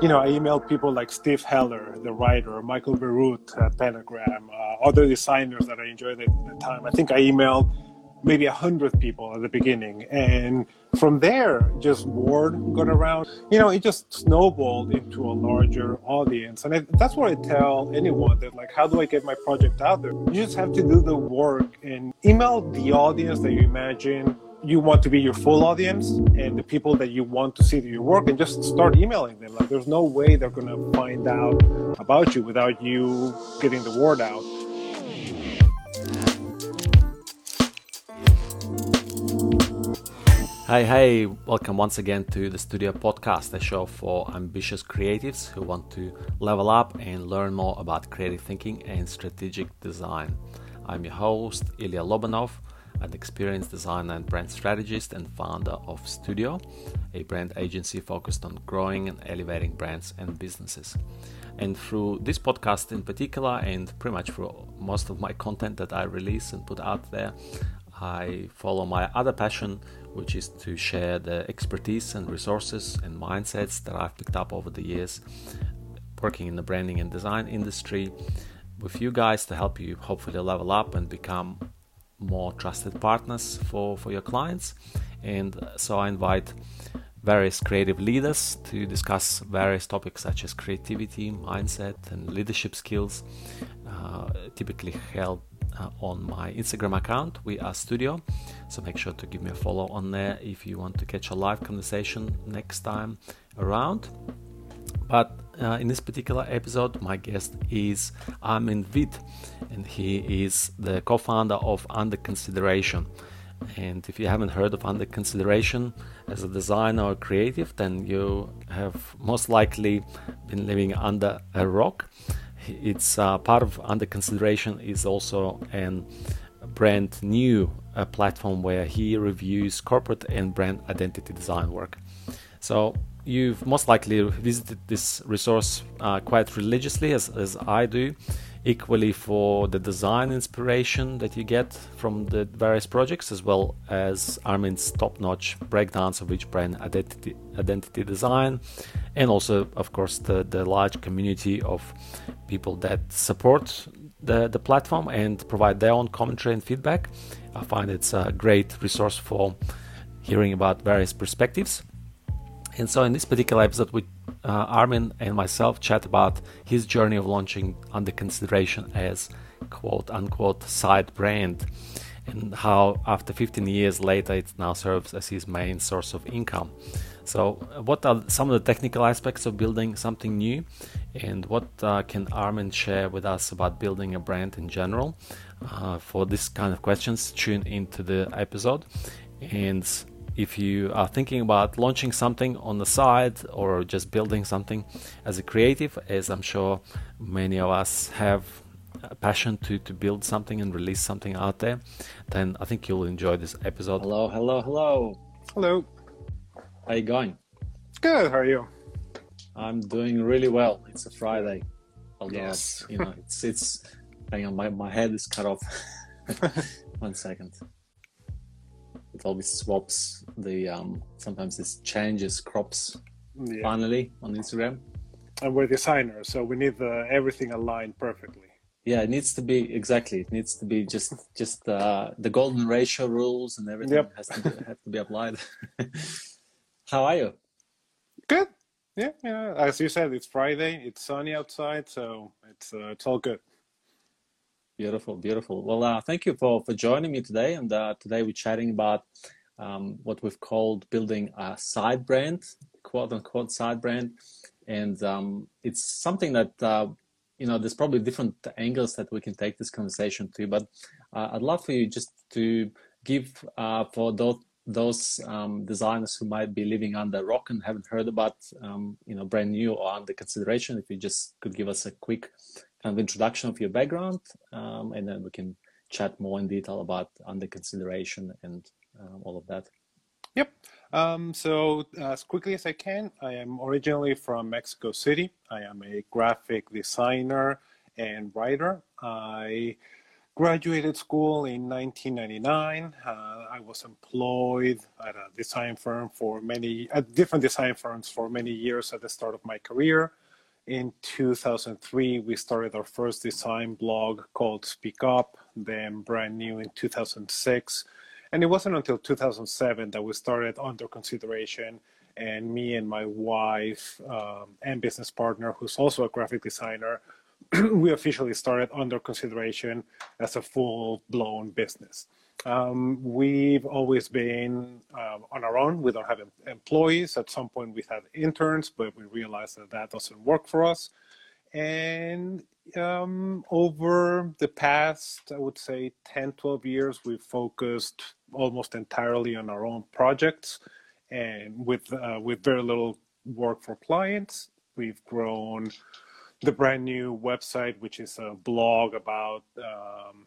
you know, I emailed people like Steve Heller, the writer, Michael Bierut at Pentagram, uh, other designers that I enjoyed at the time. I think I emailed maybe a hundred people at the beginning, and from there, just word got around. You know, it just snowballed into a larger audience, and I, that's what I tell anyone that like, how do I get my project out there? You just have to do the work and email the audience that you imagine you want to be your full audience and the people that you want to see your work and just start emailing them. Like there's no way they're going to find out about you without you getting the word out. Hey, hey, welcome once again to the Studeo Podcast, a show for ambitious creatives who want to level up and learn more about creative thinking and strategic design. I'm your host, Ilya Lobanov, an experienced designer and brand strategist and founder of Studeo, a brand agency focused on growing and elevating brands and businesses. And through this podcast in particular, and pretty much through most of my content that I release and put out there, I follow my other passion, which is to share the expertise and resources and mindsets that I've picked up over the years working in the branding and design industry with you guys to help you hopefully level up and become more trusted partners for, for your clients. And so I invite various creative leaders to discuss various topics such as creativity, mindset, and leadership skills, uh, typically held uh, on my Instagram account, We Are Studeo. So make sure to give me a follow on there if you want to catch a live conversation next time around. But uh, in this particular episode, my guest is Armin Vit, and he is the co founder of Under Consideration. And if you haven't heard of Under Consideration as a designer or creative, then you have most likely been living under a rock it's uh, part of under consideration is also an brand new uh, platform where he reviews corporate and brand identity design work. So you've most likely visited this resource uh, quite religiously as, as I do equally for the design inspiration that you get from the various projects as well as Armin's top-notch breakdowns of each brand identity identity design and also of course the, the large community of people that support the, the platform and provide their own commentary and feedback. I find it's a great resource for hearing about various perspectives. And so in this particular episode we uh, Armin and myself chat about his journey of launching under consideration as quote unquote side brand and how after 15 years later it now serves as his main source of income. So, what are some of the technical aspects of building something new, and what uh, can Armin share with us about building a brand in general? Uh, for this kind of questions, tune into the episode. And if you are thinking about launching something on the side or just building something as a creative, as I'm sure many of us have a passion to, to build something and release something out there, then I think you'll enjoy this episode. Hello, hello, hello. hello How you going? good how are you I'm doing really well. It's a Friday. Although Yes. you know, it's it's hang on, my, my head is cut off. One second. It always swaps the um sometimes this changes crops yeah. finally on Instagram. and we're designers so we need the, everything aligned perfectly Yeah, it needs to be exactly. It needs to be just just uh, the golden ratio rules and everything Yep. has to be, have to be applied. How are you? good yeah yeah as you said it's friday it's sunny outside so it's uh, it's all good Beautiful, beautiful. Well, uh, thank you for for joining me today. And uh, today we're chatting about um, what we've called building a side brand, quote unquote side brand, and um, it's something that uh, you know there's probably different angles that we can take this conversation to. But uh, I'd love for you just to give uh, for those those um, designers who might be living under a rock and haven't heard about um, you know brand new or under consideration. If you just could give us a quick kind of introduction of your background, um, and then we can chat more in detail about under consideration and um, all of that. Yep. Um, so, as quickly as I can, I am originally from Mexico City. I am a graphic designer and writer. I graduated school in 1999. Uh, I was employed at a design firm for many, at different design firms for many years at the start of my career. In 2003, we started our first design blog called Speak Up, then brand new in 2006. And it wasn't until 2007 that we started under consideration. And me and my wife um, and business partner, who's also a graphic designer, we officially started under consideration as a full blown business. Um, we've always been um, on our own. We don't have employees. At some point, we had interns, but we realized that that doesn't work for us. And um, over the past, I would say, 10, 12 years, we've focused almost entirely on our own projects and with, uh, with very little work for clients. We've grown the brand new website, which is a blog about. Um,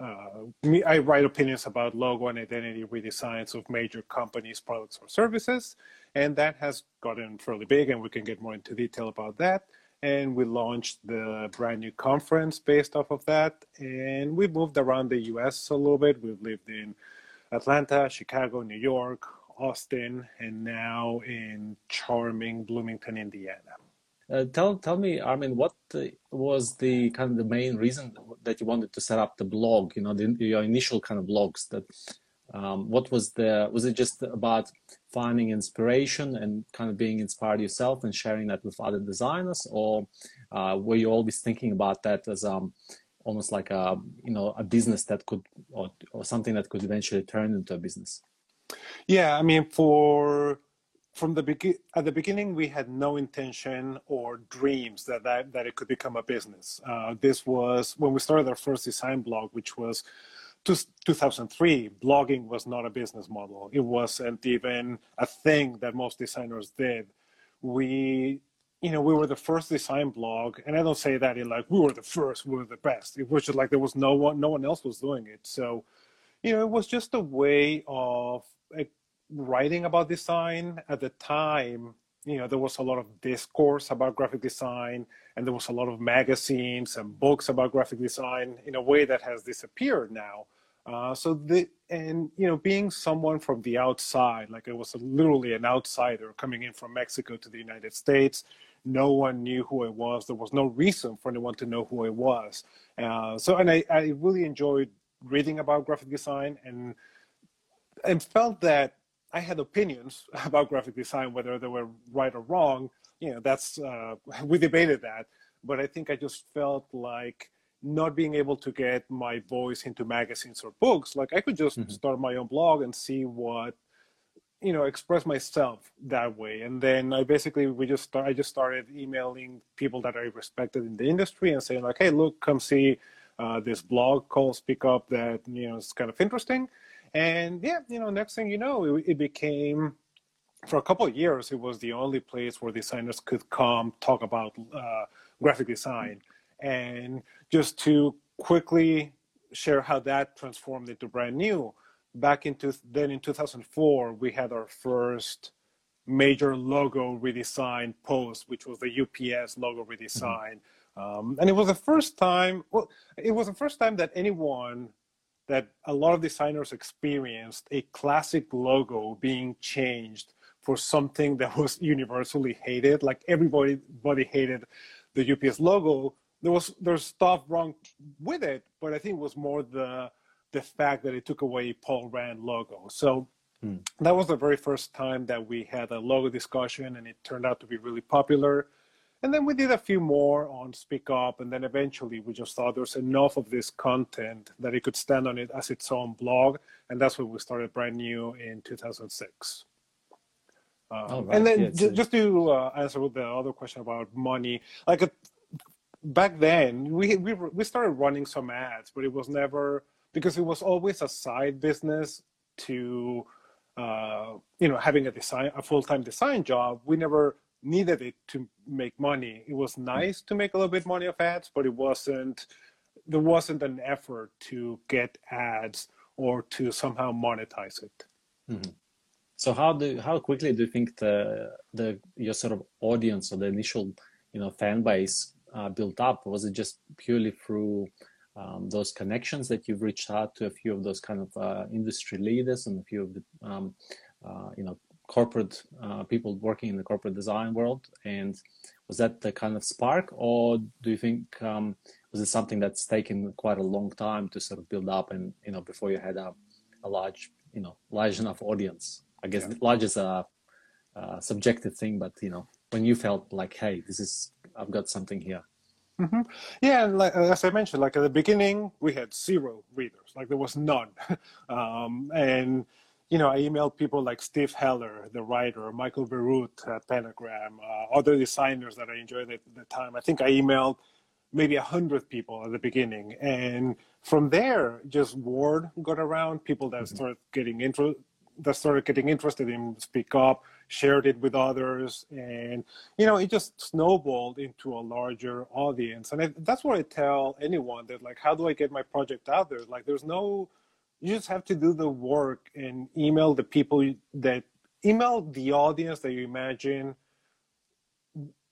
uh, I write opinions about logo and identity redesigns of major companies, products, or services, and that has gotten fairly big, and we can get more into detail about that. And we launched the brand new conference based off of that, and we moved around the U.S. a little bit. We've lived in Atlanta, Chicago, New York, Austin, and now in charming Bloomington, Indiana. Uh, tell tell me, Armin, what was the kind of the main reason that you wanted to set up the blog? You know, the, your initial kind of blogs. That um, what was the was it just about finding inspiration and kind of being inspired yourself and sharing that with other designers, or uh, were you always thinking about that as um, almost like a you know a business that could or, or something that could eventually turn into a business? Yeah, I mean for from the begin at the beginning we had no intention or dreams that that, that it could become a business. Uh, this was when we started our first design blog which was two, 2003 blogging was not a business model. It wasn't even a thing that most designers did. We you know we were the first design blog and i don't say that in like we were the first we were the best. It was just like there was no one no one else was doing it. So you know it was just a way of writing about design at the time you know there was a lot of discourse about graphic design and there was a lot of magazines and books about graphic design in a way that has disappeared now. Uh, so the and you know being someone from the outside like it was literally an outsider coming in from mexico to the united states no one knew who i was. There was no reason for anyone to know who i was. Uh, so and I, I really enjoyed reading about graphic design and and felt that I had opinions about graphic design, whether they were right or wrong. You know, that's uh, we debated that, but I think I just felt like not being able to get my voice into magazines or books. Like I could just mm-hmm. start my own blog and see what you know express myself that way and then i basically we just start i just started emailing people that i respected in the industry and saying like hey look come see uh, this blog called speak up that you know is kind of interesting and yeah, you know, next thing you know, it, it became for a couple of years, it was the only place where designers could come talk about uh, graphic design. And just to quickly share how that transformed into brand new, back into then in 2004, we had our first major logo redesign post, which was the UPS logo redesign. Mm-hmm. Um, and it was the first time, well, it was the first time that anyone that a lot of designers experienced a classic logo being changed for something that was universally hated. Like everybody, everybody hated the UPS logo. There was there's stuff wrong with it, but I think it was more the the fact that it took away Paul Rand logo. So hmm. that was the very first time that we had a logo discussion, and it turned out to be really popular. And then we did a few more on Speak Up, and then eventually we just thought there's enough of this content that it could stand on it as its own blog, and that's when we started brand new in 2006. Um, oh, right. And then yeah, j- just to uh, answer the other question about money, like uh, back then we, we we started running some ads, but it was never because it was always a side business to uh, you know having a design a full time design job. We never needed it to make money. It was nice to make a little bit money off ads, but it wasn't. There wasn't an effort to get ads or to somehow monetize it. Mm-hmm. So how do how quickly do you think the the your sort of audience or the initial you know fan base uh, built up? Was it just purely through um, those connections that you've reached out to a few of those kind of uh, industry leaders and a few of the um, uh, you know corporate uh, people working in the corporate design world and was that the kind of spark or do you think um, was it something that's taken quite a long time to sort of build up and you know before you had a, a large you know large enough audience i guess yeah. large is a, a subjective thing but you know when you felt like hey this is i've got something here Mm-hmm. Yeah, and like, as I mentioned, like at the beginning, we had zero readers. Like there was none, um, and you know, I emailed people like Steve Heller, the writer, Michael Bierut at Pentagram, uh, other designers that I enjoyed at the time. I think I emailed maybe a hundred people at the beginning, and from there, just word got around. People that mm-hmm. started getting intro, that started getting interested in Speak Up, shared it with others, and you know, it just snowballed into a larger audience. And I, that's what I tell anyone that like, how do I get my project out there? Like, there's no you just have to do the work and email the people that email the audience that you imagine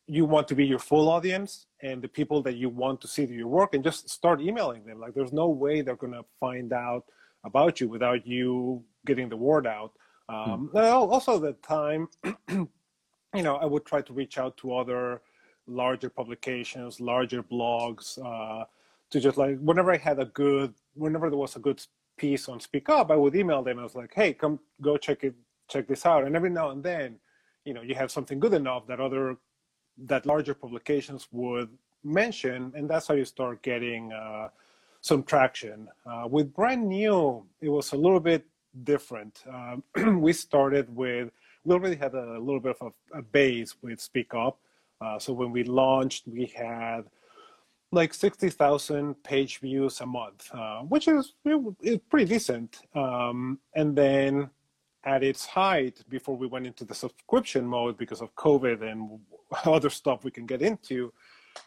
you want to be your full audience and the people that you want to see your work and just start emailing them like there's no way they're going to find out about you without you getting the word out um, hmm. also the time you know i would try to reach out to other larger publications larger blogs uh, to just like whenever i had a good whenever there was a good piece on Speak Up, I would email them. I was like, "Hey, come go check it, check this out." And every now and then, you know, you have something good enough that other that larger publications would mention, and that's how you start getting uh, some traction. Uh, with brand new, it was a little bit different. Um, we started with we already had a little bit of a, a base with Speak Up. Uh, so when we launched, we had like 60,000 page views a month, uh, which is, is pretty decent. Um, and then at its height, before we went into the subscription mode because of COVID and other stuff we can get into,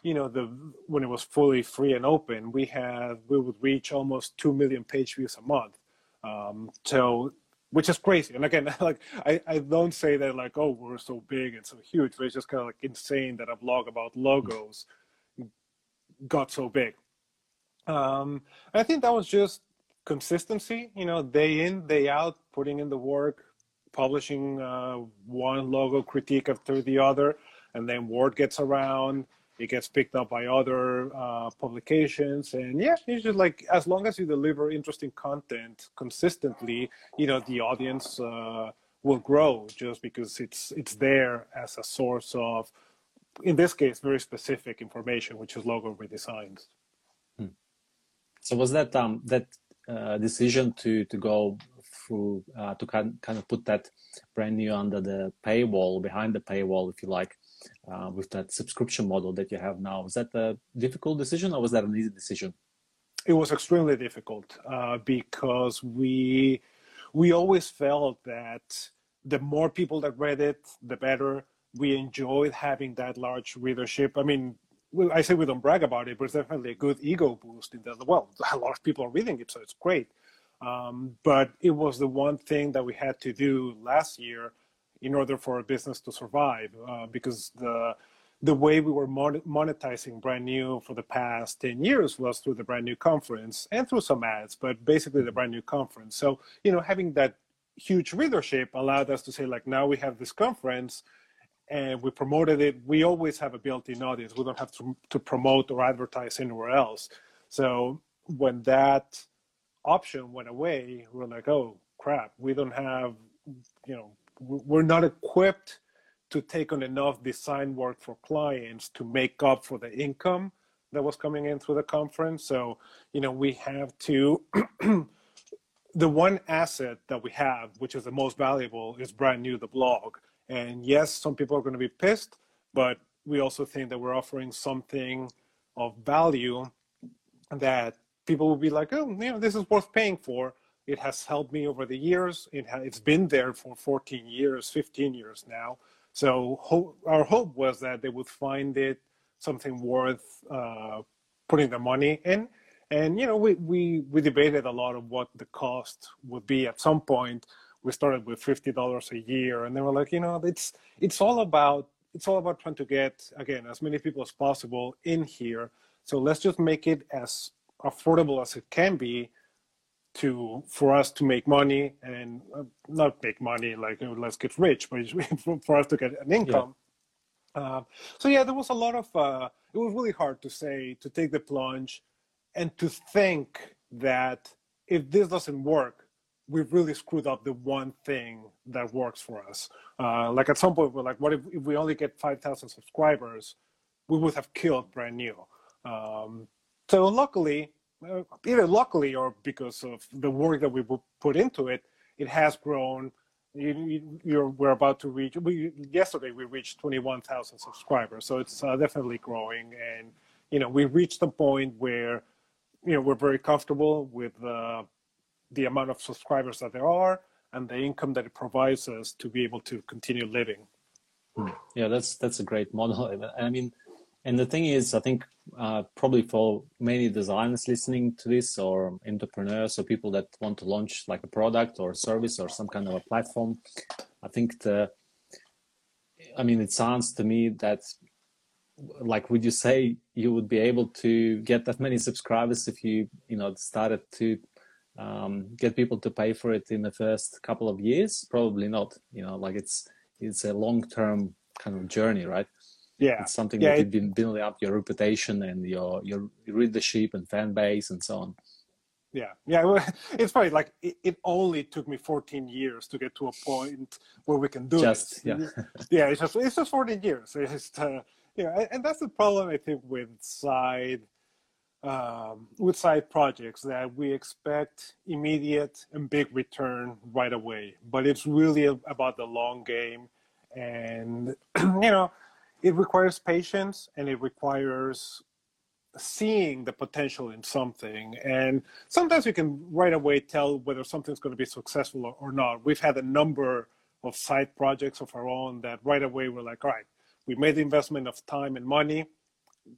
you know, the when it was fully free and open, we had we would reach almost two million page views a month. Um, so which is crazy. And again, like I, I don't say that like, oh, we're so big and so huge, but it's just kind of like insane that a blog about logos got so big. Um, I think that was just consistency, you know, day in, day out, putting in the work, publishing uh, one logo critique after the other, and then word gets around, it gets picked up by other uh, publications, and yeah, it's just like as long as you deliver interesting content consistently, you know, the audience uh, will grow just because it's it's there as a source of in this case, very specific information, which is logo redesigns. Hmm. So was that um, that uh, decision to to go through uh, to kind kind of put that brand new under the paywall, behind the paywall, if you like, uh, with that subscription model that you have now? Was that a difficult decision, or was that an easy decision? It was extremely difficult uh, because we we always felt that the more people that read it, the better we enjoyed having that large readership. I mean, I say we don't brag about it, but it's definitely a good ego boost in that, well, a lot of people are reading it, so it's great. Um, but it was the one thing that we had to do last year in order for a business to survive uh, because the the way we were monetizing brand new for the past 10 years was through the brand new conference and through some ads but basically the brand new conference so you know having that huge readership allowed us to say like now we have this conference and we promoted it. We always have a built-in audience. We don't have to, to promote or advertise anywhere else. So when that option went away, we're like, oh crap, we don't have, you know, we're not equipped to take on enough design work for clients to make up for the income that was coming in through the conference. So, you know, we have to. the one asset that we have, which is the most valuable, is brand new the blog and yes, some people are going to be pissed, but we also think that we're offering something of value that people will be like, oh, you know, this is worth paying for. It has helped me over the years. It ha- it's been there for 14 years, 15 years now. So ho- our hope was that they would find it something worth uh, putting their money in. And you know, we, we we debated a lot of what the cost would be at some point we started with fifty dollars a year, and they were like, you know, it's it's all about it's all about trying to get again as many people as possible in here. So let's just make it as affordable as it can be to for us to make money and uh, not make money like uh, let's get rich, but for us to get an income. Yeah. Uh, so yeah, there was a lot of. Uh, it was really hard to say to take the plunge, and to think that if this doesn't work, we've really screwed up the one thing that works for us. Uh, like at some point, we're like, what if, if we only get five thousand subscribers? We would have killed brand new. Um, so luckily, uh, either luckily or because of the work that we put into it, it has grown. You, you, we're about to reach. We, yesterday we reached 21,000 subscribers, so it's uh, definitely growing. And you know, we reached a point where you know we're very comfortable with uh, the amount of subscribers that there are and the income that it provides us to be able to continue living. Hmm. Yeah, that's that's a great model. I mean, and the thing is, I think uh, probably for many designers listening to this, or entrepreneurs, or people that want to launch like a product or service or some kind of a platform, I think the, I mean, it sounds to me that, like, would you say you would be able to get that many subscribers if you, you know, started to um, get people to pay for it in the first couple of years? Probably not. You know, like it's it's a long term kind of journey, right? yeah it's something yeah, that you've been building up your reputation and your your readership and fan base and so on yeah yeah well, it's funny like it, it, only took me 14 years to get to a point where we can do just, this yeah yeah it's just it's just 14 years it's uh, yeah and that's the problem i think with side um, with side projects that we expect immediate and big return right away. But it's really about the long game. And you know it requires patience and it requires seeing the potential in something. And sometimes we can right away tell whether something's going to be successful or, or, not. We've had a number of side projects of our own that right away we're like all right we made the investment of time and money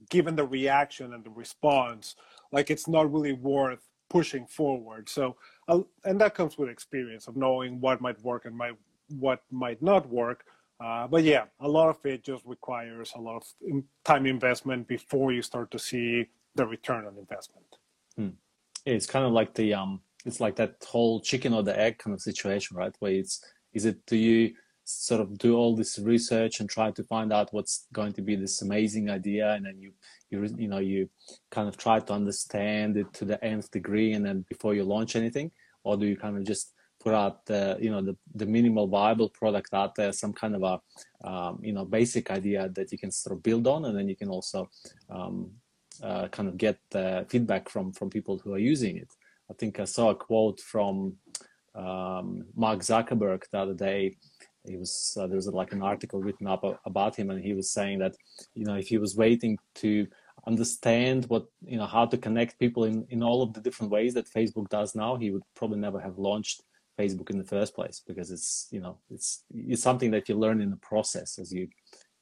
given the reaction and the response like it's not really worth pushing forward so uh, and that comes with experience of knowing what might work and might what might not work uh, but yeah, a lot of it just requires a lot of time investment before you start to see the return on investment. Hmm. It's kind of like the um, it's like that whole chicken or the egg kind of situation, right? Where it's is it do you sort of do all this research and try to find out what's going to be this amazing idea, and then you you you know you kind of try to understand it to the nth degree, and then before you launch anything, or do you kind of just put out the you know the, the minimal viable product out there some kind of a um, you know basic idea that you can sort of build on and then you can also um, uh, kind of get the feedback from from people who are using it? I think i saw a quote from um, mark zuckerberg the other day he was uh, there was like an article written up about him and he was saying that you know if he was waiting to understand what you know how to connect people in in all of the different ways that facebook does now he would probably never have launched Facebook in the first place because it's you know it's it's something that you learn in the process as you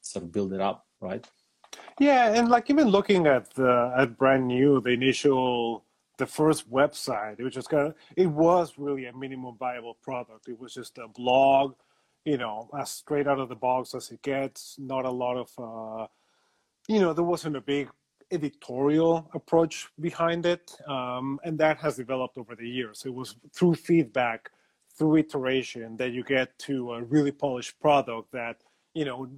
sort of build it up, right? Yeah, and like even looking at the at brand new, the initial the first website, it was just kind of it was really a minimum viable product. It was just a blog, you know, as straight out of the box as it gets. Not a lot of, uh, you know, there wasn't a big editorial approach behind it, um, and that has developed over the years. It was through feedback through iteration that you get to a really polished product that you know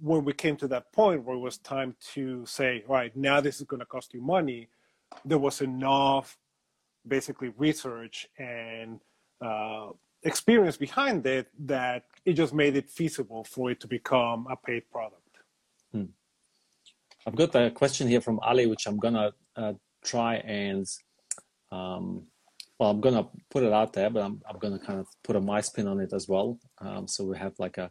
when we came to that point where it was time to say right now this is going to cost you money there was enough basically research and uh, experience behind it that it just made it feasible for it to become a paid product hmm. i've got a question here from ali which i'm gonna uh, try and um, well, I'm gonna put it out there, but I'm I'm gonna kind of put a my spin on it as well. Um, so we have like a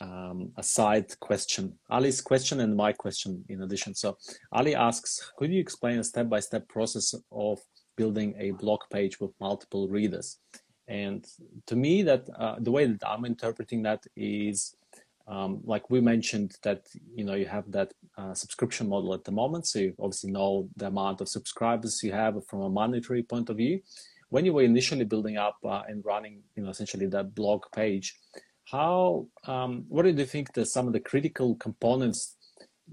um, a side question, Ali's question and my question in addition. So Ali asks, could you explain a step-by-step process of building a blog page with multiple readers? And to me, that uh, the way that I'm interpreting that is um, like we mentioned that you know you have that uh, subscription model at the moment. So you obviously know the amount of subscribers you have from a monetary point of view. When you were initially building up uh, and running you know essentially that blog page how um, what do you think that some of the critical components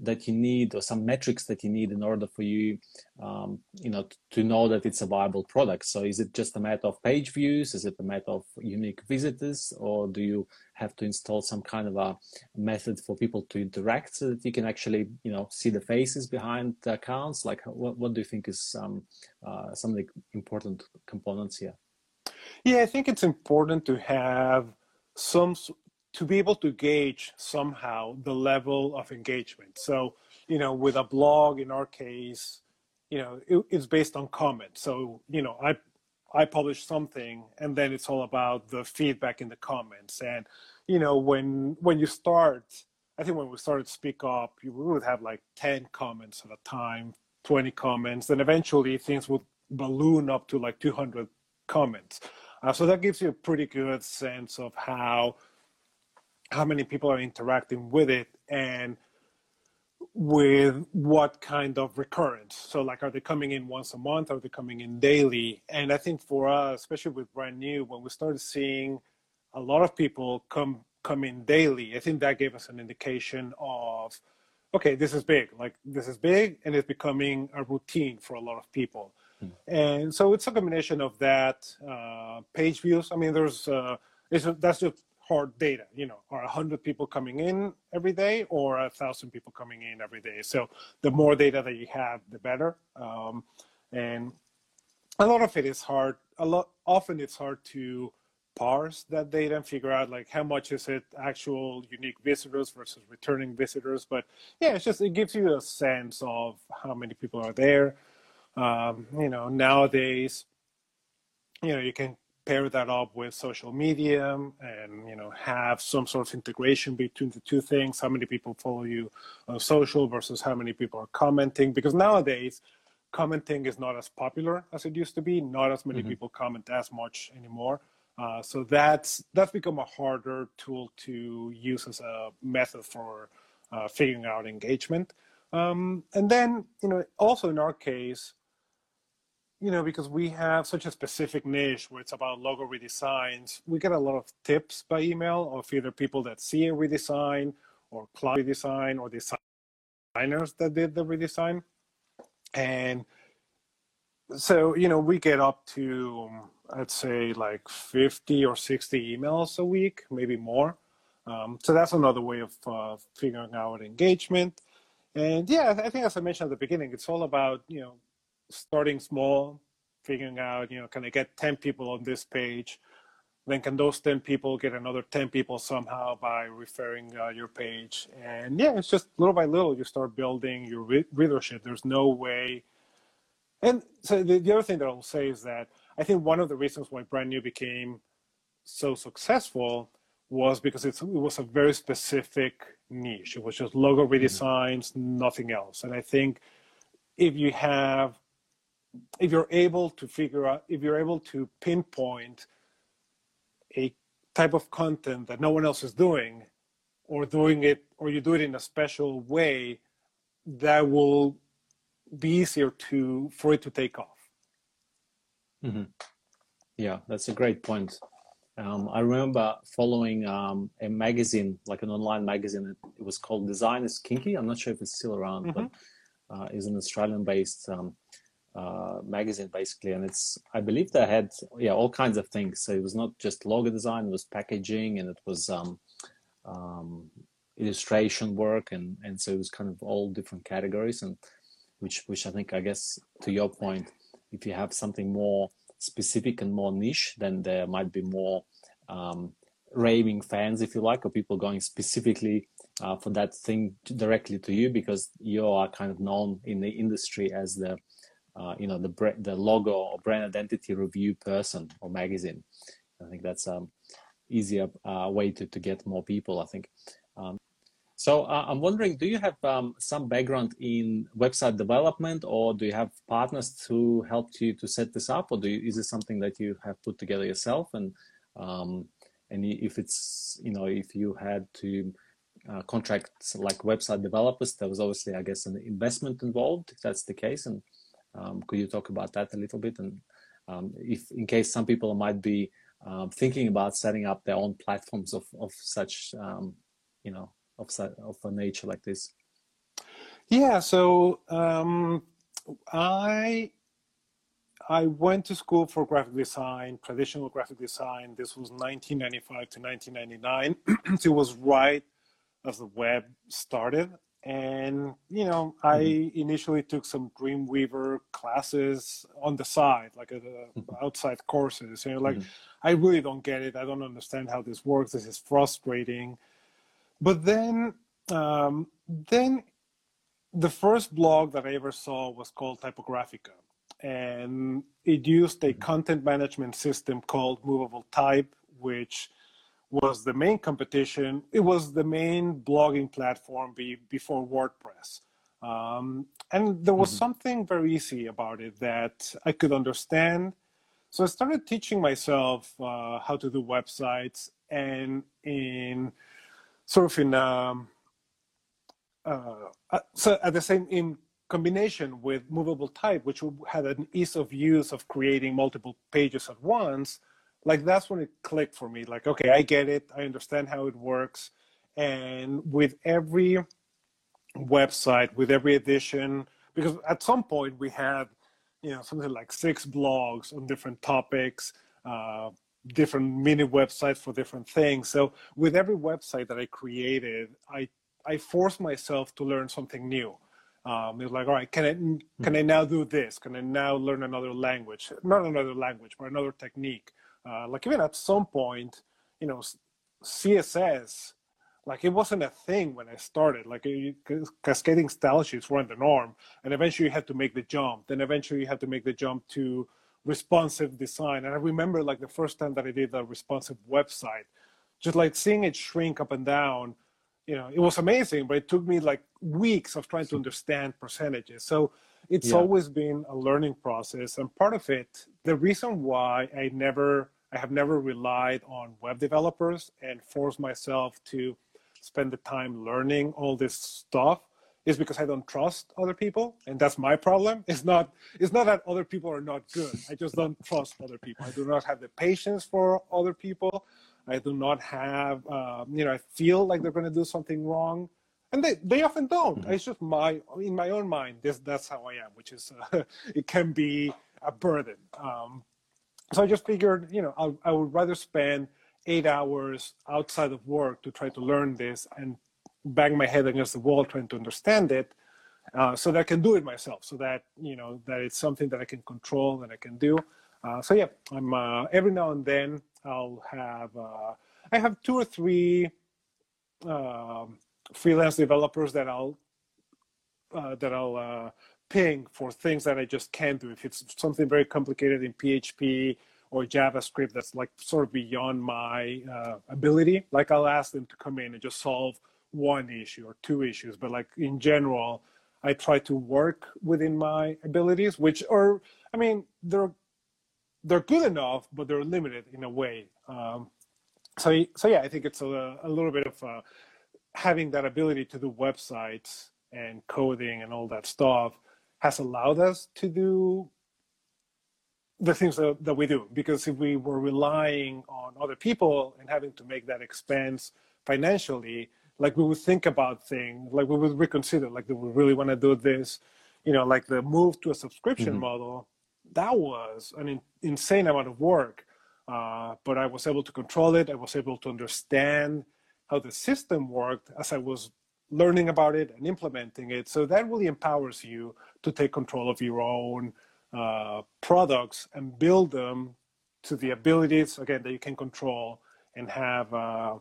that you need or some metrics that you need in order for you um, you know to know that it's a viable product. So is it just a matter of page views? Is it a matter of unique visitors? Or do you have to install some kind of a method for people to interact so that you can actually you know see the faces behind the accounts? Like what, what do you think is um, uh, some of the important components here? Yeah i think it's important to have some to be able to gauge somehow the level of engagement. So, you know, with a blog, in our case, you know, it, it's based on comments. So, you know, I I publish something, and then it's all about the feedback in the comments. And you know, when when you start, I think when we started Speak Up, you would have like ten comments at a time, twenty comments, and eventually things would balloon up to like two hundred comments. Uh, so that gives you a pretty good sense of how how many people are interacting with it and with what kind of recurrence. So like are they coming in once a month? Are they coming in daily? And i think for us especially with brand new when we started seeing a lot of people come come in daily i think that gave us an indication of okay this is big. Like this is big and it's becoming a routine for a lot of people. Mm. and so it's a combination of that uh, page views. I mean there's uh, that's just hard data you know are 100 people coming in every day or a thousand people coming in every day? So the more data that you have the better. Um, and a lot of it is hard a lot often it's hard to parse that data and figure out like how much is it actual unique visitors versus returning visitors. But yeah it's just it gives you a sense of how many people are there. Um, you know nowadays you know you can pair that up with social media and you know have some sort of integration between the two things how many people follow you on social versus how many people are commenting because nowadays commenting is not as popular as it used to be not as many mm-hmm. people comment as much anymore uh, so that's that's become a harder tool to use as a method for uh, figuring out engagement um, and then you know also in our case you know, because we have such a specific niche where it's about logo redesigns, we get a lot of tips by email of either people that see a redesign or client redesign or designers that did the redesign. And so, you know, we get up to, I'd say like 50 or 60 emails a week, maybe more. Um, so that's another way of uh, figuring out engagement. And yeah, I think as I mentioned at the beginning, it's all about, you know, starting small, figuring out, you know, can I get 10 people on this page? Then can those 10 people get another 10 people somehow by referring uh, your page? And yeah, it's just little by little you start building your re- readership. There's no way. And so the, the other thing that I'll say is that I think one of the reasons why Brand New became so successful was because it was a very specific niche. It was just logo mm-hmm. redesigns, mm-hmm. nothing else. And I think if you have if you're able to figure out, if you're able to pinpoint a type of content that no one else is doing, or doing it, or you do it in a special way, that will be easier to for it to take off. Mm-hmm. Yeah, that's a great point. Um, I remember following um, a magazine, like an online magazine. It, was called Design is Kinky. I'm not sure if it's still around, mm-hmm. but uh, is an Australian-based um, uh, magazine basically. And it's i believe they had yeah all kinds of things. So it was not just logo design it was packaging and it was um, um, illustration work. And and so it was kind of all different categories and which which i think i guess to your point if you have something more specific and more niche then there might be more um, raving fans if you like or people going specifically uh, for that thing directly to you because you are kind of known in the industry as the uh, you know the the logo or brand identity review person or magazine. I think that's um easier uh, way to, to get more people. I think. Um, so uh, I'm wondering, do you have um, some background in website development, or do you have partners who helped you to set this up, or do you, is it something that you have put together yourself? And um, and if it's you know if you had to uh, contract like website developers, there was obviously I guess an investment involved. If that's the case, and um, could you talk about that a little bit? And um, if, in case some people might be uh, thinking about setting up their own platforms of, of such, um, you know, of, of a nature like this. Yeah, so um, I I went to school for graphic design, traditional graphic design. This was 1995 to 1999. it was right as the web started. And, you know, I mm-hmm. initially took some Dreamweaver classes on the side, like a, mm-hmm. outside courses. You know, like, mm-hmm. I really don't get it. I don't understand how this works. This is frustrating. But then, um, then the first blog that I ever saw was called Typographica and it used a content management system called Movable Type, which was the main competition. It was the main blogging platform be, before WordPress. Um, and there was mm-hmm. something very easy about it that I could understand. So I started teaching myself uh, how to do websites and in sort of in um, uh, uh so at the same in combination with movable type, which had an ease of use of creating multiple pages at once, like that's when it clicked for me. Like, okay, I get it. I understand how it works. And with every website, with every edition, because at some point we had, you know, something like six blogs on different topics, uh, different mini websites for different things. So with every website that I created, I I forced myself to learn something new. Um, it's like, all right, can I can I now do this? Can I now learn another language? Not another language, but another technique. Uh, like even at some point, you know, CSS, like it wasn't a thing when I started. Like it, cascading style sheets weren't the norm, and eventually you had to make the jump. Then eventually you had to make the jump to responsive design. And I remember like the first time that I did a responsive website, just like seeing it shrink up and down you know it was amazing but it took me like weeks of trying to understand percentages so it's yeah. always been a learning process and part of it the reason why i never i have never relied on web developers and forced myself to spend the time learning all this stuff is because i don't trust other people and that's my problem it's not it's not that other people are not good i just don't trust other people i do not have the patience for other people I do not have, uh, you know, I feel like they're going to do something wrong, and they, they often don't. Mm-hmm. It's just my in my own mind. This that's how I am, which is uh, it can be a burden. Um, so I just figured, you know, I, I would rather spend eight hours outside of work to try to learn this and bang my head against the wall trying to understand it. Uh, so that I can do it myself, so that you know that it's something that I can control and I can do. Uh, so yeah, I'm uh, every now and then I'll have uh, I have two or three um, freelance developers that I'll uh, that I'll uh, ping for things that I just can't do. If it's something very complicated in PHP or JavaScript that's like sort of beyond my uh, ability, like I'll ask them to come in and just solve one issue or two issues. But like in general, I try to work within my abilities, which are I mean they're they're good enough, but they're limited in a way. Um, so, so yeah, I think it's a, a little bit of uh, having that ability to do websites and coding and all that stuff has allowed us to do the things that, that we do. Because if we were relying on other people and having to make that expense financially, like we would think about things, like we would reconsider, like do we really want to do this? You know, like the move to a subscription mm-hmm. model that was an in, insane amount of work. Uh, but I was able to control it. I was able to understand how the system worked as I was learning about it and implementing it. So that really empowers you to take control of your own uh, products and build them to the abilities again that you can control and have uh,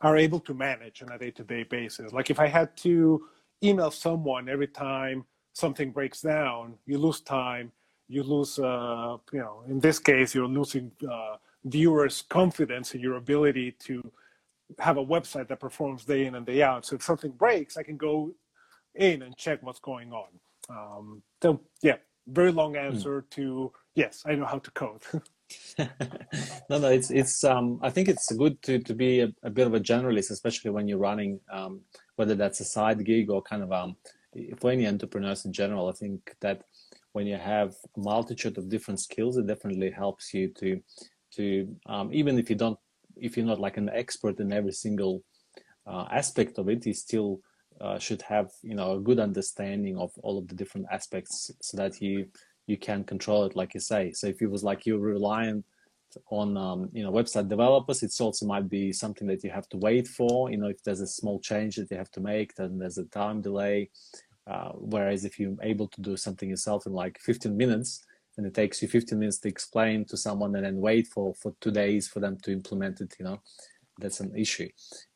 are able to manage on a day-to-day basis. Like if I had to email someone every time something breaks down, you lose time you lose, uh, you know, in this case, you're losing uh, viewers' confidence in your ability to have a website that performs day in and day out. So if something breaks, I can go in and check what's going on. Um, so yeah, very long hmm. answer mm. to yes, I know how to code. no, no, it's it's. Um, I think it's good to to be a, a bit of a generalist, especially when you're running, um, whether that's a side gig or kind of um, for any entrepreneurs in general. I think that when you have a multitude of different skills, it definitely helps you to to um, even if you don't if you're not like an expert in every single uh, aspect of it, you still uh, should have you know a good understanding of all of the different aspects so that you you can control it like you say. So if it was like you're reliant on um, you know website developers it's also might be something that you have to wait for. You know if there's a small change that you have to make then there's a time delay. Uh, whereas if you're able to do something yourself in like 15 minutes and it takes you 15 minutes to explain to someone and then wait for for two days for them to implement it you know? That's an issue.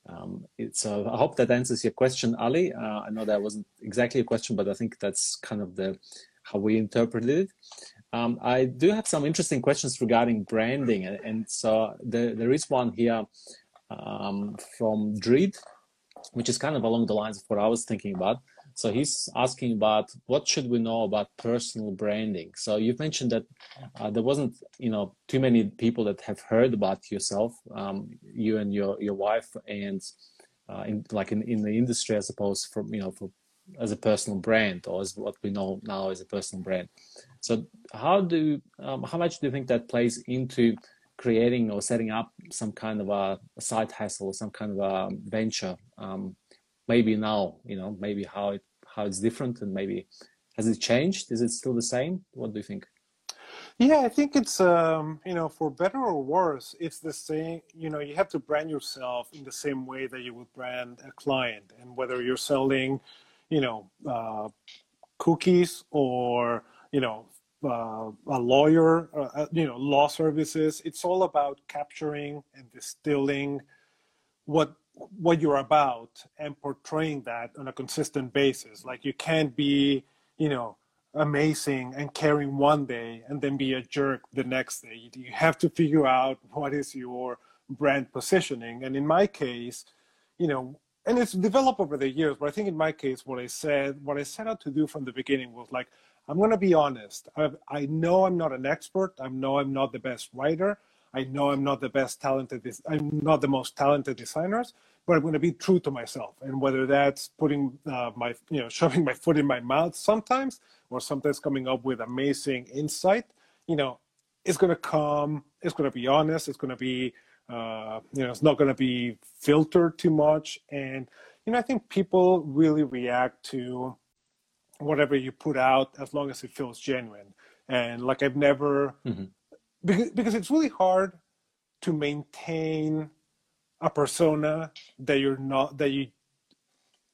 Um, so i hope that answers your question ali. Uh, i know that wasn't exactly a question but i think that's kind of the how we interpreted it. Um, i do have some interesting questions regarding branding and, and so the, there is one here um, from Drid, which is kind of along the lines of what i was thinking about so he's asking about what should we know about personal branding. So you've mentioned that uh, there wasn't, you know, too many people that have heard about yourself, um, you and your your wife, and uh, in, like in, in the industry, I suppose, from you know, for as a personal brand or as what we know now as a personal brand. So how do um, how much do you think that plays into creating or setting up some kind of a, side hustle or some kind of a venture? Um, maybe now you know maybe how it how it's different and maybe has it changed? Is it still the same? What do you think? Yeah i think it's um you know for better or worse it's the same you know you have to brand yourself in the same way that you would brand a client. And whether you're selling you know uh, cookies or you know uh, a lawyer uh, uh you know law services it's all about capturing and distilling what what you're about and portraying that on a consistent basis. Like you can't be, you know, amazing and caring one day and then be a jerk the next day. You have to figure out what is your brand positioning. And in my case, you know, and it's developed over the years, but I think in my case, what I said, what I set out to do from the beginning was like, I'm going to be honest. I, I know I'm not an expert. I know I'm not the best writer. I know I'm not the best talented, I'm not the most talented designers, but I'm going to be true to myself. And whether that's putting uh, my, you know, shoving my foot in my mouth sometimes, or sometimes coming up with amazing insight, you know, it's going to come, it's going to be honest, it's going to be, uh, you know, it's not going to be filtered too much. And, you know, I think people really react to whatever you put out as long as it feels genuine. And like I've never, mm-hmm because, because it's really hard to maintain a persona that you're not that you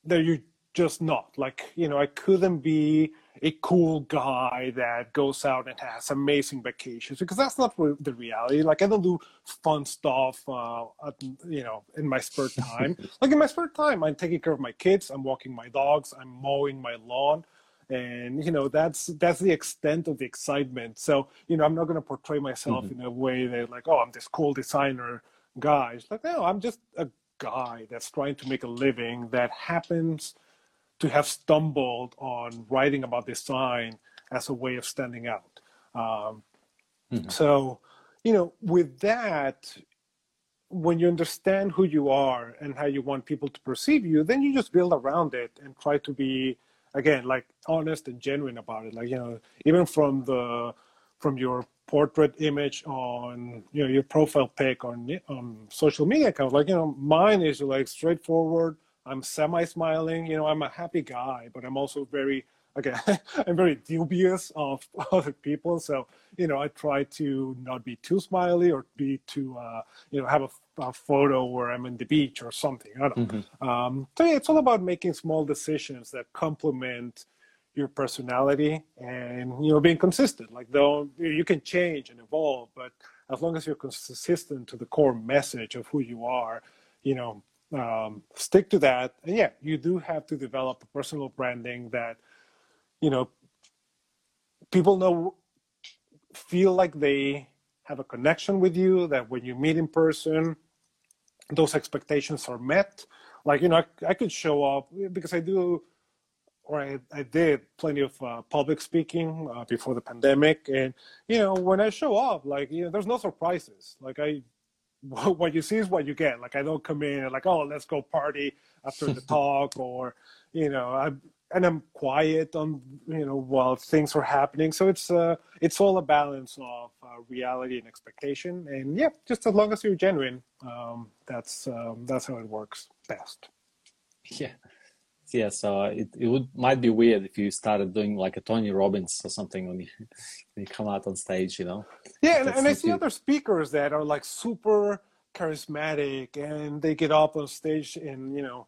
that you're just not. Like you know i couldn't be a cool guy that goes out and has amazing vacations because that's not the reality. Like i don't do fun stuff uh at, you know in my spare time. Like in my spare time i'm taking care of my kids i'm walking my dogs i'm mowing my lawn and you know that's that's the extent of the excitement so you know i'm not going to portray myself mm-hmm. in a way that like oh i'm this cool designer guy it's like no i'm just a guy that's trying to make a living that happens to have stumbled on writing about design as a way of standing out um, mm-hmm. so you know with that when you understand who you are and how you want people to perceive you then you just build around it and try to be again like honest and genuine about it. Like you know even from the from your portrait image on you know your profile pic on on social media account like you know mine is like straightforward. I'm semi smiling you know i'm a happy guy but i'm also very again i'm very dubious of other people so you know i try to not be too smiley or be too uh you know have a a photo where I'm in the beach or something. I don't know. Mm-hmm. Um, so yeah, it's all about making small decisions that complement your personality and you know being consistent. Like though you can change and evolve, but as long as you're consistent to the core message of who you are, you know, um, stick to that. And yeah, you do have to develop a personal branding that you know people know feel like they have a connection with you, that when you meet in person, those expectations are met. Like, you know, I, I could show up because I do, or I, I did plenty of uh, public speaking uh, before the pandemic. And, you know, when I show up, like, you know, there's no surprises. Like, I, what you see is what you get. Like, I don't come in and like, oh, let's go party after the talk or, you know, I, and I'm quiet on you know while things are happening. So it's uh it's all a balance of uh, reality and expectation. And yeah, just as long as you're genuine, um, that's um, that's how it works best. Yeah, yeah. So it, it would might be weird if you started doing like a Tony Robbins or something when you, when you come out on stage, you know. Yeah, and, and I see other speakers that are like super charismatic and they get up on stage and you know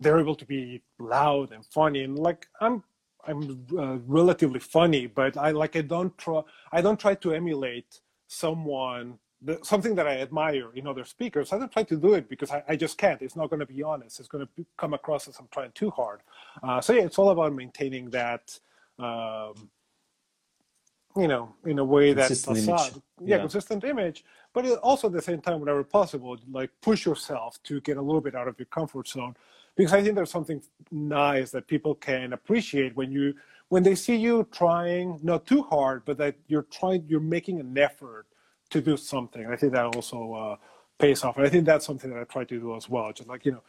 they're able to be loud and funny and like I'm I'm uh, relatively funny, but I like I don't try I don't try to emulate someone something that I admire in other speakers. I don't try to do it because I, I just can't. It's not going to be honest. It's going to come across as I'm trying too hard. Uh, so yeah, it's all about maintaining that. Um, you know, in a way that's facade, yeah, yeah, consistent image, but also at the same time, whenever possible, like push yourself to get a little bit out of your comfort zone because I think there's something nice that people can appreciate when you when they see you trying not too hard, but that you're trying, you're making an effort to do something. I think that also uh, pays off, and I think that's something that I try to do as well. Just like you know,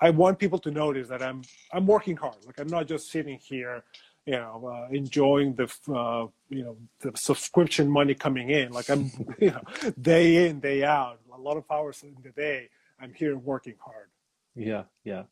I want people to notice that I'm I'm working hard. Like I'm not just sitting here, you know, uh, enjoying the uh, you know the subscription money coming in. Like I'm you know day in day out, a lot of hours in the day. I'm here working hard. Yeah, yeah.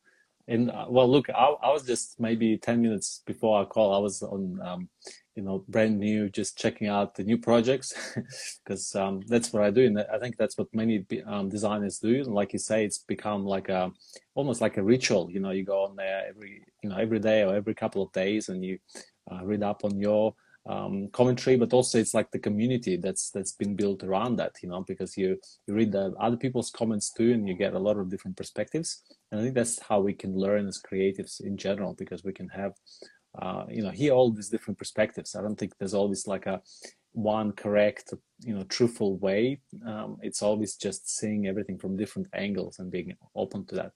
And uh, well, look, I, I, was just maybe 10 minutes before our call, I was on, um, you know, brand new, just checking out the new projects because um, that's what I do. And I think that's what many um, designers do. And like you say, it's become like a, almost like a ritual. You know, you go on there every, you know, every day or every couple of days and you uh, read up on your um, commentary, but also it's like the community that's that's been built around that, you know, because you you read the other people's comments too, and you get a lot of different perspectives. And I think that's how we can learn as creatives in general, because we can have, uh, you know, hear all these different perspectives. I don't think there's always like a one correct, you know, truthful way. Um, it's always just seeing everything from different angles and being open to that.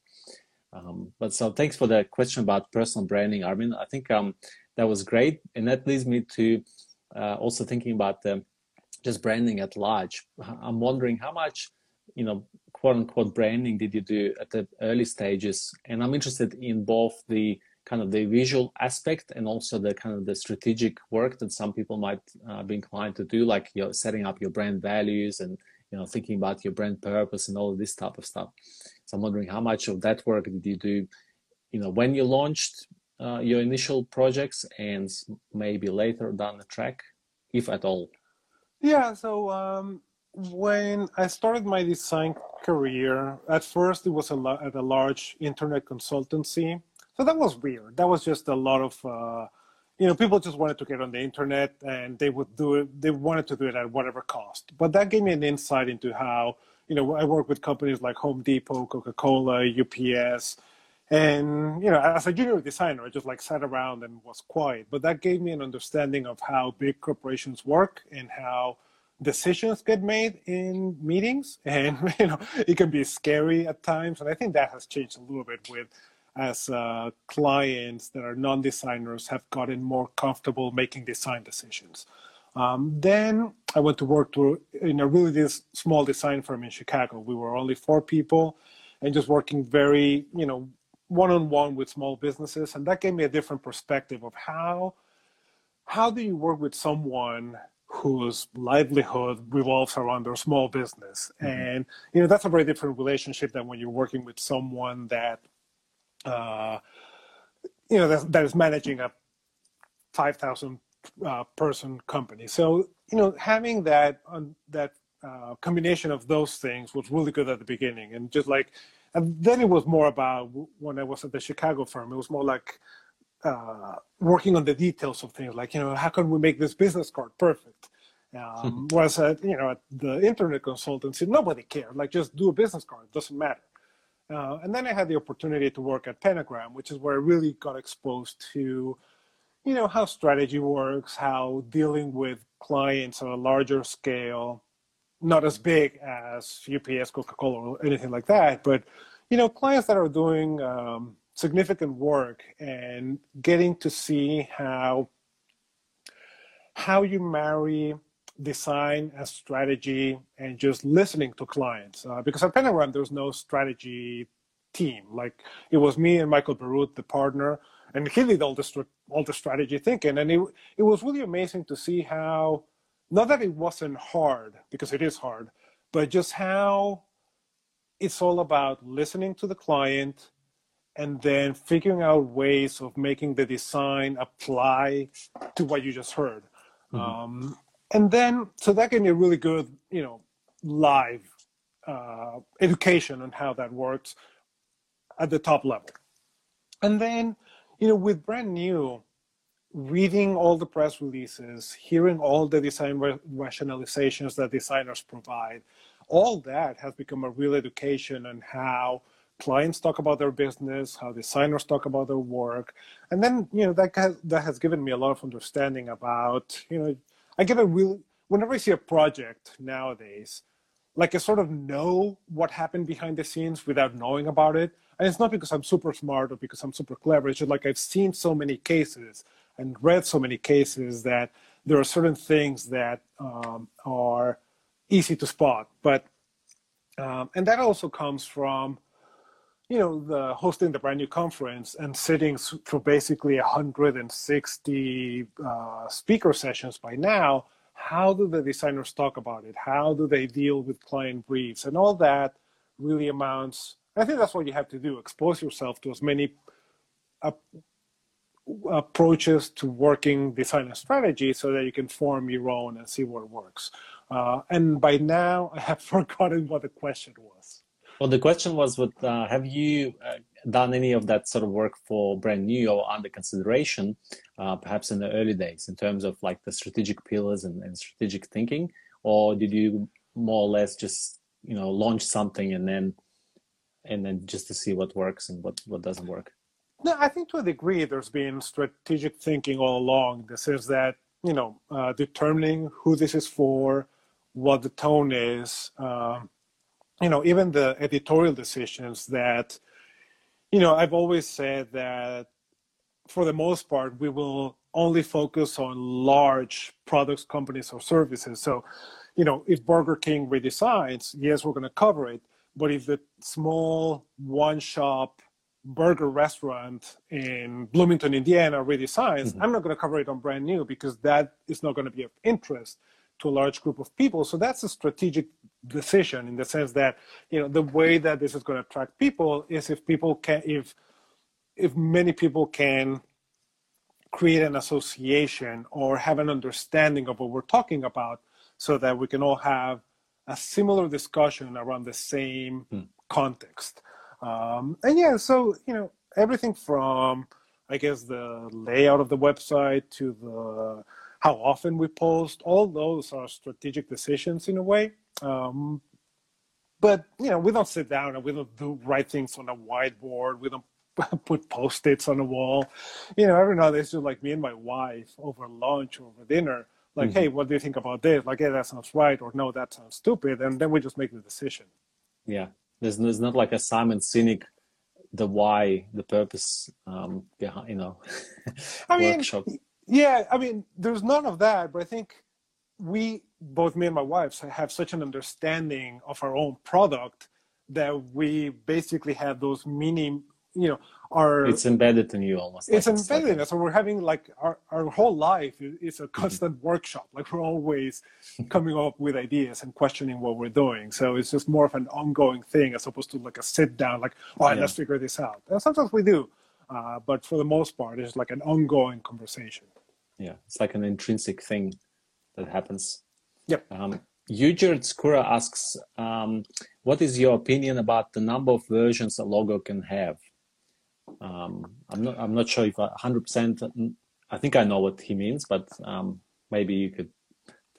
Um, but so thanks for the question about personal branding, Armin. I think um, that was great. And that leads me to uh, also thinking about the, just branding at large. I'm wondering how much, you know, quote unquote branding did you do at the early stages? And I'm interested in both the kind of the visual aspect and also the kind of the strategic work that some people might uh, be inclined to do, like you know, setting up your brand values and you know thinking about your brand purpose and all of this type of stuff. So I'm wondering how much of that work did you do, you know, when you launched uh, your initial projects and maybe later down the track, if at all? Yeah, so um, when I started my design career, at first it was a at a large internet consultancy. So that was weird. That was just a lot of, uh, you know, people just wanted to get on the internet and they would do it. They wanted to do it at whatever cost. But that gave me an insight into how, you know, I work with companies like Home Depot, Coca Cola, UPS, and you know, as a junior designer, I just like sat around and was quiet. But that gave me an understanding of how big corporations work and how decisions get made in meetings. And you know, it can be scary at times. And I think that has changed a little bit with as uh, clients that are non-designers have gotten more comfortable making design decisions. Um, then I went to work to, in a really this small design firm in Chicago. We were only four people and just working very, you know, one-on-one with small businesses and that gave me a different perspective of how how do you work with someone whose livelihood revolves around their small business? Mm-hmm. and you know that's a very different relationship than when you're working with someone that uh, you know that, that is managing a 5000 uh, person company. So you know having that um, that uh, combination of those things was really good at the beginning. And just like and then it was more about when I was at the Chicago firm, it was more like uh, working on the details of things, like, you know, how can we make this business card perfect? Um, whereas at, you know, at the internet consultancy, nobody cared. Like, just do a business card, it doesn't matter. Uh, and then I had the opportunity to work at Pentagram, which is where I really got exposed to, you know, how strategy works, how dealing with clients on a larger scale, not as big as UPS, Coca-Cola, or anything like that, but you know, clients that are doing um, significant work and getting to see how how you marry design and strategy and just listening to clients. Uh, because at Pentagram, there's no strategy team. Like it was me and Michael Bierut, the partner, and he did all the all the strategy thinking. And it it was really amazing to see how not that it wasn't hard because it is hard, but just how it's all about listening to the client and then figuring out ways of making the design apply to what you just heard. Mm-hmm. Um, and then, so that gave me a really good, you know, live uh, education on how that works at the top level. And then, you know, with brand new, reading all the press releases, hearing all the design rationalizations that designers provide, all that has become a real education on how clients talk about their business, how designers talk about their work, and then you know that has, that has given me a lot of understanding about you know I get a real whenever I see a project nowadays, like I sort of know what happened behind the scenes without knowing about it, and it's not because I'm super smart or because I'm super clever. It's just like I've seen so many cases and read so many cases that there are certain things that um, are easy to spot. But um, and that also comes from you know the hosting the brand new conference and sitting through basically 160 uh, speaker sessions by now how do the designers talk about it how do they deal with client briefs and all that really amounts i think that's what you have to do expose yourself to as many uh, approaches to working design a strategy so that you can form your own and see what works. Uh, and by now, I have forgotten what the question was. Well, the question was, what uh, have you uh, done any of that sort of work for brand new or UnderConsideration, uh, perhaps in the early days, in terms of like the strategic pillars and, and strategic thinking, or did you more or less just you know launch something and then and then just to see what works and what what doesn't work? No, I think to a degree there's been strategic thinking all along. This is that you know uh, determining who this is for, what the tone is. Uh, you know, even the editorial decisions that, you know, I've always said that for the most part we will only focus on large products, companies, or services. So, you know, if Burger King redesigns, yes, we're going to cover it. But if the small one shop burger restaurant in Bloomington, Indiana redesigns, mm-hmm. I'm not going to cover it on brand new because that is not going to be of interest to a large group of people. So that's a strategic decision in the sense that you know the way that this is going to attract people is if people can if if many people can create an association or have an understanding of what we're talking about so that we can all have a similar discussion around the same mm. context um, and yeah, so you know everything from I guess the layout of the website to the how often we post, all those are strategic decisions in a way. Um, but you know, we don't sit down and we don't do write things on a whiteboard. We don't put post-its on the wall. You know, every now and then it's just like me and my wife over lunch or over dinner. Like, mm-hmm. hey, what do you think about this? Like, yeah, that sounds right, or no, that sounds stupid, and then we just make the decision. Yeah, there's, there's not like a Simon Sinek, the why, the purpose um, behind, you know, I mean, workshop. Yeah, I mean, there's none of that, but I think we, both me and my wife, have such an understanding of our own product that we basically have those mini, you know, are it's embedded in you almost it's like embedded in us so we're having like our, our whole life is a mm-hmm. constant workshop. Like we're always coming up with ideas and questioning what we're doing. So it's just more of an ongoing thing as opposed to like a sit down like all right yeah. let's figure this out. And sometimes we do uh, but for the most part it's like an ongoing conversation. Yeah it's like an intrinsic thing that happens. Yep. Um, Ujert Skura asks, um, what is your opinion about the number of versions a logo can have? Um, I'm not I'm not sure if 100. percent I think I know what he means, but um, maybe you could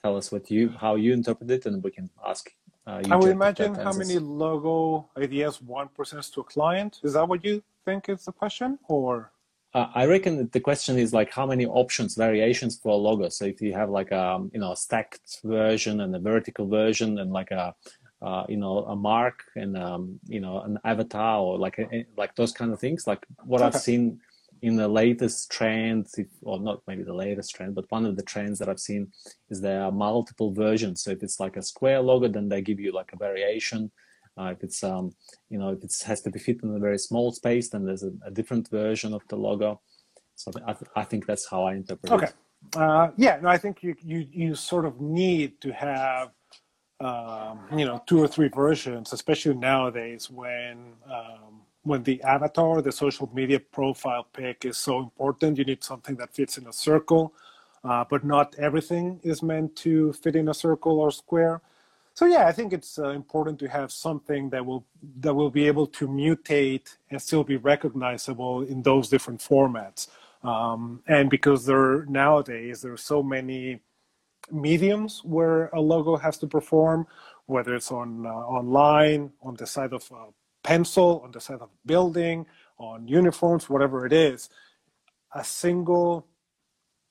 tell us what you how you interpret it, and we can ask. Uh, I would imagine how many logo ideas one presents to a client. Is that what you think is the question, or? Uh, I reckon the question is like how many options, variations for a logo. So if you have like a um, you know a stacked version and a vertical version and like a uh, you know a mark and um, you know an avatar or like a, like those kind of things. Like what i've seen in the latest trends if, or not maybe the latest trend but one of the trends that i've seen is there are multiple versions. So if it's like a square logo then they give you like a variation. Uh, if it's um you know if it has to be fit in a very small space then there's a, a different version of the logo. So I, th- I think that's how i interpret okay. it. Okay. Uh, yeah no i think you, you you sort of need to have um, you know two or three versions, especially nowadays when um, when the avatar, the social media profile pic is so important. You need something that fits in a circle, uh, but not everything is meant to fit in a circle or square. So yeah, I think it's uh, important to have something that will that will be able to mutate and still be recognizable in those different formats. Um, and because there nowadays there are so many mediums where a logo has to perform, whether it's on uh, online, on the side of a pencil, on the side of a building, on uniforms, whatever it is, a single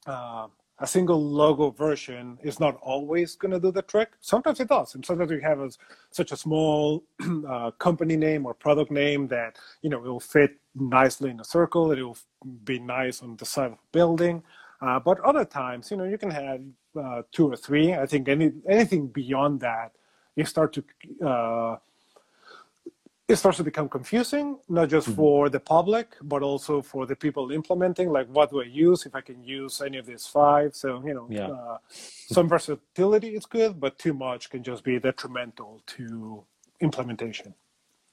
uh, a single logo version is not always going to do the trick. Sometimes it does, and sometimes you have a, such a small uh, company name or product name that you know it will fit nicely in a circle. It will be nice on the side of a building. Uh, but other times, you know, you can have uh, two or three. I think any anything beyond that, you start to uh, it starts to become confusing, not just mm-hmm. for the public, but also for the people implementing. Like, what do I use if I can use any of these five? So, you know, yeah. uh, some versatility is good, but too much can just be detrimental to implementation.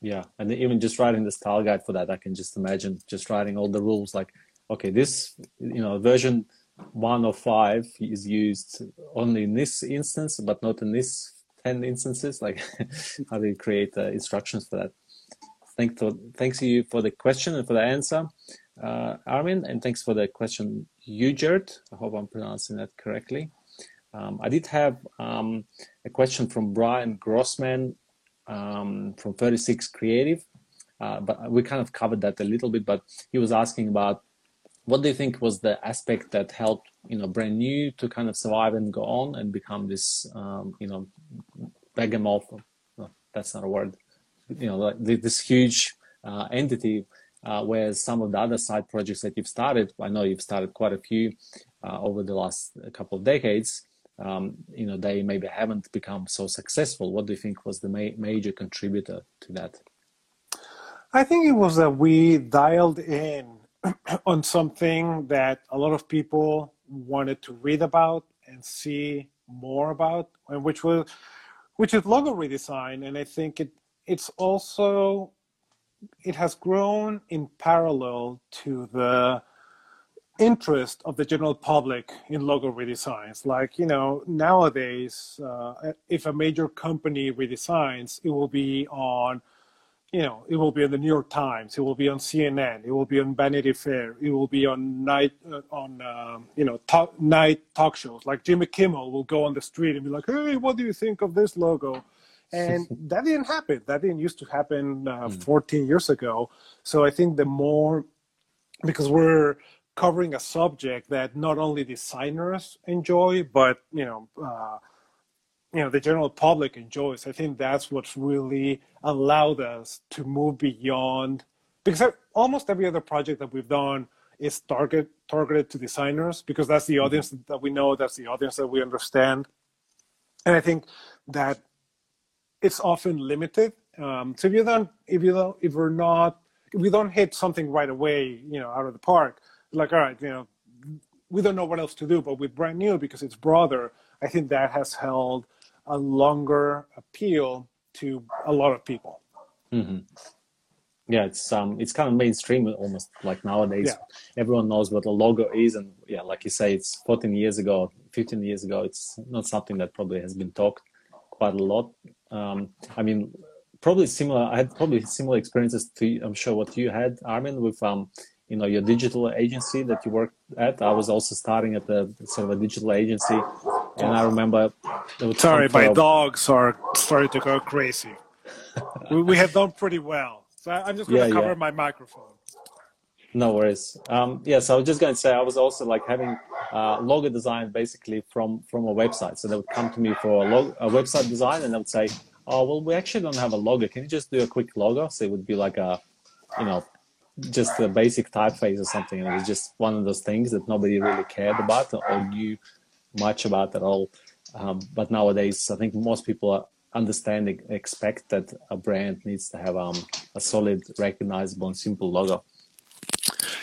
Yeah, and even just writing the style guide for that, I can just imagine just writing all the rules. Like, okay, this, you know, version one of five is used only in this instance, but not in this 10 instances. Like, how do you create uh, instructions for that? Thanks to, thanks to you for the question and for the answer, uh, Armin, and thanks for the question, Ujert. I hope I'm pronouncing that correctly. Um, I did have um, a question from Brian Grossman um, from 36 Creative, uh, but we kind of covered that a little bit. But he was asking about what do you think was the aspect that helped you know brand new to kind of survive and go on and become this um, you know behemoth? That's not a word. You know like this huge uh, entity uh, whereas some of the other side projects that you've started i know you've started quite a few uh, over the last couple of decades um, you know they maybe haven't become so successful. What do you think was the ma- major contributor to that? I think it was that we dialed in on something that a lot of people wanted to read about and see more about and which was which is logo redesign and i think it it's also it has grown in parallel to the interest of the general public in logo redesigns. Like, you know, nowadays, uh, if a major company redesigns, it will be on, you know, it will be in the New York Times, it will be on CNN, it will be on Vanity Fair, it will be on night, uh, on, uh, you know, talk, night talk shows. Like Jimmy Kimmel will go on the street and be like, hey, what do you think of this logo? and that didn't happen that didn't used to happen uh, mm. 14 years ago so i think the more because we're covering a subject that not only designers enjoy but you know uh, you know the general public enjoys i think that's what's really allowed us to move beyond because almost every other project that we've done is target targeted to designers because that's the mm-hmm. audience that we know that's the audience that we understand and i think that it's often limited. Um, so if you don't, if you don't, if we're not, if we don't hit something right away, you know, out of the park, like all right, you know, we don't know what else to do. But with brand new, because it's broader, I think that has held a longer appeal to a lot of people. Mm-hmm. Yeah, it's um, it's kind of mainstream almost like nowadays. Yeah. Everyone knows what a logo is, and yeah, like you say, it's 14 years ago, 15 years ago. It's not something that probably has been talked quite a lot. Um, I mean, probably similar. I had probably similar experiences to I'm sure what you had, Armin, with um, you know your digital agency that you worked at. I was also starting at the sort of a digital agency, and I remember. Sorry, my dogs are starting to go crazy. we, we have done pretty well, so I'm just going to yeah, cover yeah. my microphone. No worries. Um, yes, yeah, so I was just going to say I was also like having uh, logo design basically from from a website. So they would come to me for a, log- a website design, and they would say, "Oh, well, we actually don't have a logo. Can you just do a quick logo?" So it would be like a, you know, just a basic typeface or something. And it was just one of those things that nobody really cared about or knew much about at all. Um, but nowadays, I think most people are understanding expect that a brand needs to have um, a solid, recognizable, and simple logo.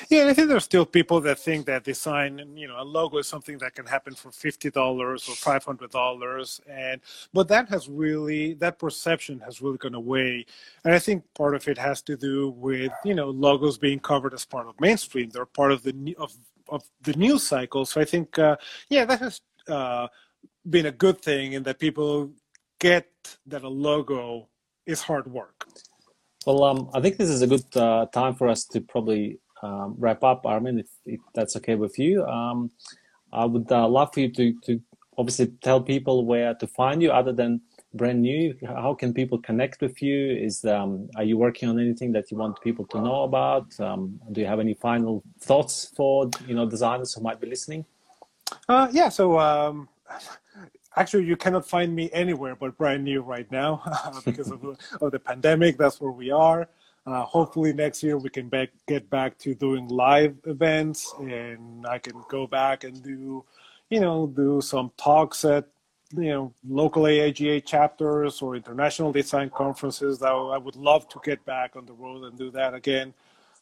Yeah, I think there's still people that think that design, you know, a logo is something that can happen for fifty dollars or five hundred dollars, and but that has really that perception has really gone away, and I think part of it has to do with you know logos being covered as part of mainstream. They're part of the of of the news cycle. So I think, uh, yeah, that has uh, been a good thing in that people get that a logo is hard work. Well, um, I think this is a good uh, time for us to probably um, wrap up, Armin, if, if, that's okay with you. Um, I would uh, love for you to, to obviously tell people where to find you other than brand new. How can people connect with you? Is um, Are you working on anything that you want people to know about? Um, do you have any final thoughts for you know designers who might be listening? Uh, yeah, so um, actually you cannot find me anywhere but brand new right now because of, of, the pandemic. That's where we are. Uh, hopefully next year we can back, get back to doing live events and I can go back and do, you know, do some talks at, you know, local AIGA chapters or international design conferences. That I would love to get back on the road and do that again.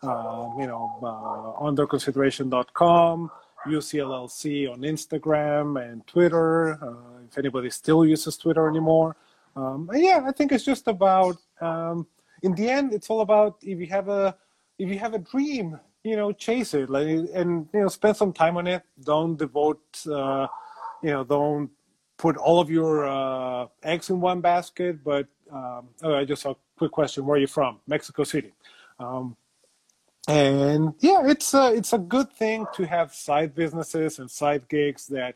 Uh, you know, uh, underconsideration.com, UCLLC on Instagram and Twitter. Uh, if anybody still uses Twitter anymore. Um, yeah, I think it's just about um, in the end, it's all about if you have a if you have a dream, you know, chase it, like, and you know, spend some time on it. Don't devote, uh, you know, don't put all of your uh, eggs in one basket. But um, oh, I just a quick question: Where are you from? Mexico City. Um, and yeah, it's a, it's a good thing to have side businesses and side gigs that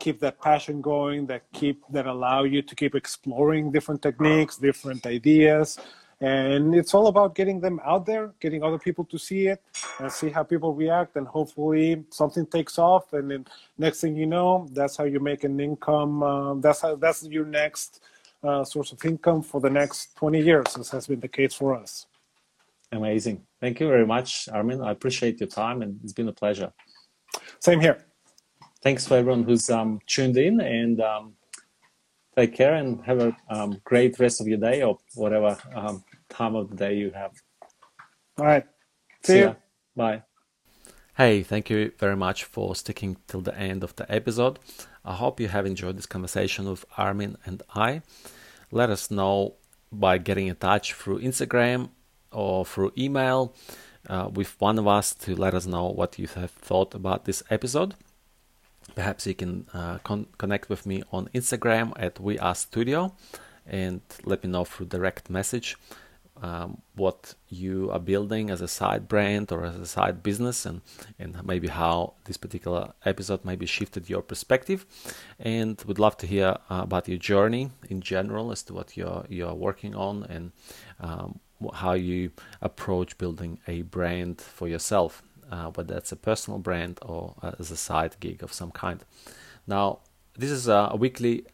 keep that passion going, that keep that allow you to keep exploring different techniques, different ideas, and it's all about getting them out there getting other people to see it and see how people react. And hopefully something takes off and then next thing you know that's how you make an income uh, that's how that's your next uh, source of income for the next 20 years as has been the case for us. Amazing. Thank you very much armin. I appreciate your time and it's been a pleasure. Same here. Thanks for everyone who's um, tuned in and um, take care and have a um, great rest of your day or whatever um, time of the day you have. All right. See, See you. Bye. Hey, thank you very much for sticking till the end of the episode. I hope you have enjoyed this conversation with Armin and I. Let us know by getting in touch through Instagram or through email uh, with one of us to let us know what you have thought about this episode. Perhaps you can uh, con- connect with me on Instagram at We Are Studeo and let me know through direct message um, what you are building as a side brand or as a side business and, and maybe how this particular episode maybe shifted your perspective. And would love to hear uh, about your journey in general as to what you're you're working on and um, how you approach building a brand for yourself uh, whether that's a personal brand or uh, as a side gig of some kind. Now, this is a, weekly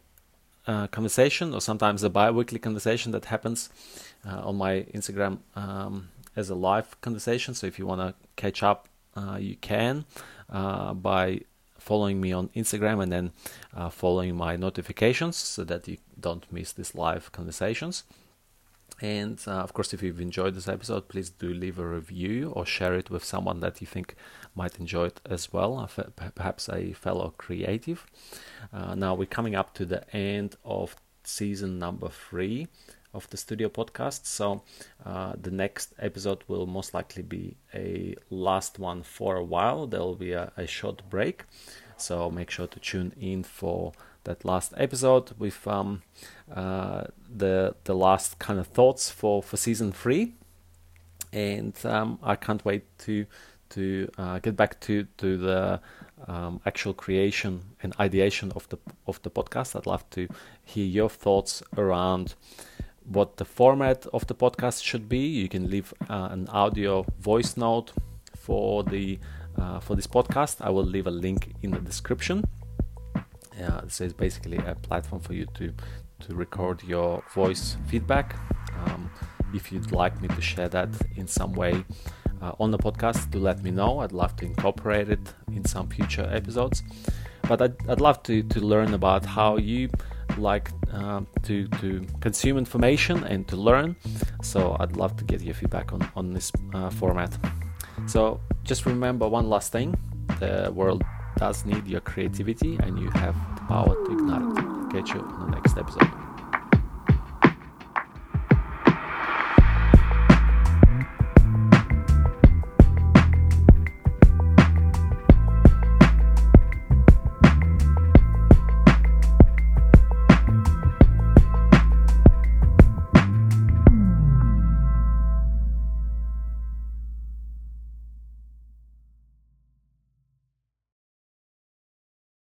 uh, conversation or sometimes a bi-weekly conversation that happens uh, on my Instagram um, as a live conversation. So if you want to catch up, uh, you can uh, by following me on Instagram and then following my notifications so that you don't miss these live conversations. And uh, of course, if you've enjoyed this episode, please do leave a review or share it with someone that you think might enjoy it as well, perhaps a fellow creative. Uh, now, we're coming up to the end of season number three of the Studeo podcast. So, uh, the next episode will most likely be a last one for a while. There will be a, a short break. So, make sure to tune in for that last episode with um, uh, the the last kind of thoughts for for season three, and um, I can't wait to to uh, get back to to the um, actual creation and ideation of the of the podcast. I'd love to hear your thoughts around what the format of the podcast should be. You can leave uh, an audio voice note for the uh, for this podcast. I will leave a link in the description uh, so it's basically a platform for you to to record your voice feedback. Um, if you'd like me to share that in some way uh, on the podcast, do let me know. I'd love to incorporate it in some future episodes. But I'd, I'd love to, to learn about how you like um, to, to consume information and to learn. So I'd love to get your feedback on, on this uh, format. So just remember one last thing the world does need your creativity and you have the power to ignite it. Catch you on the next episode.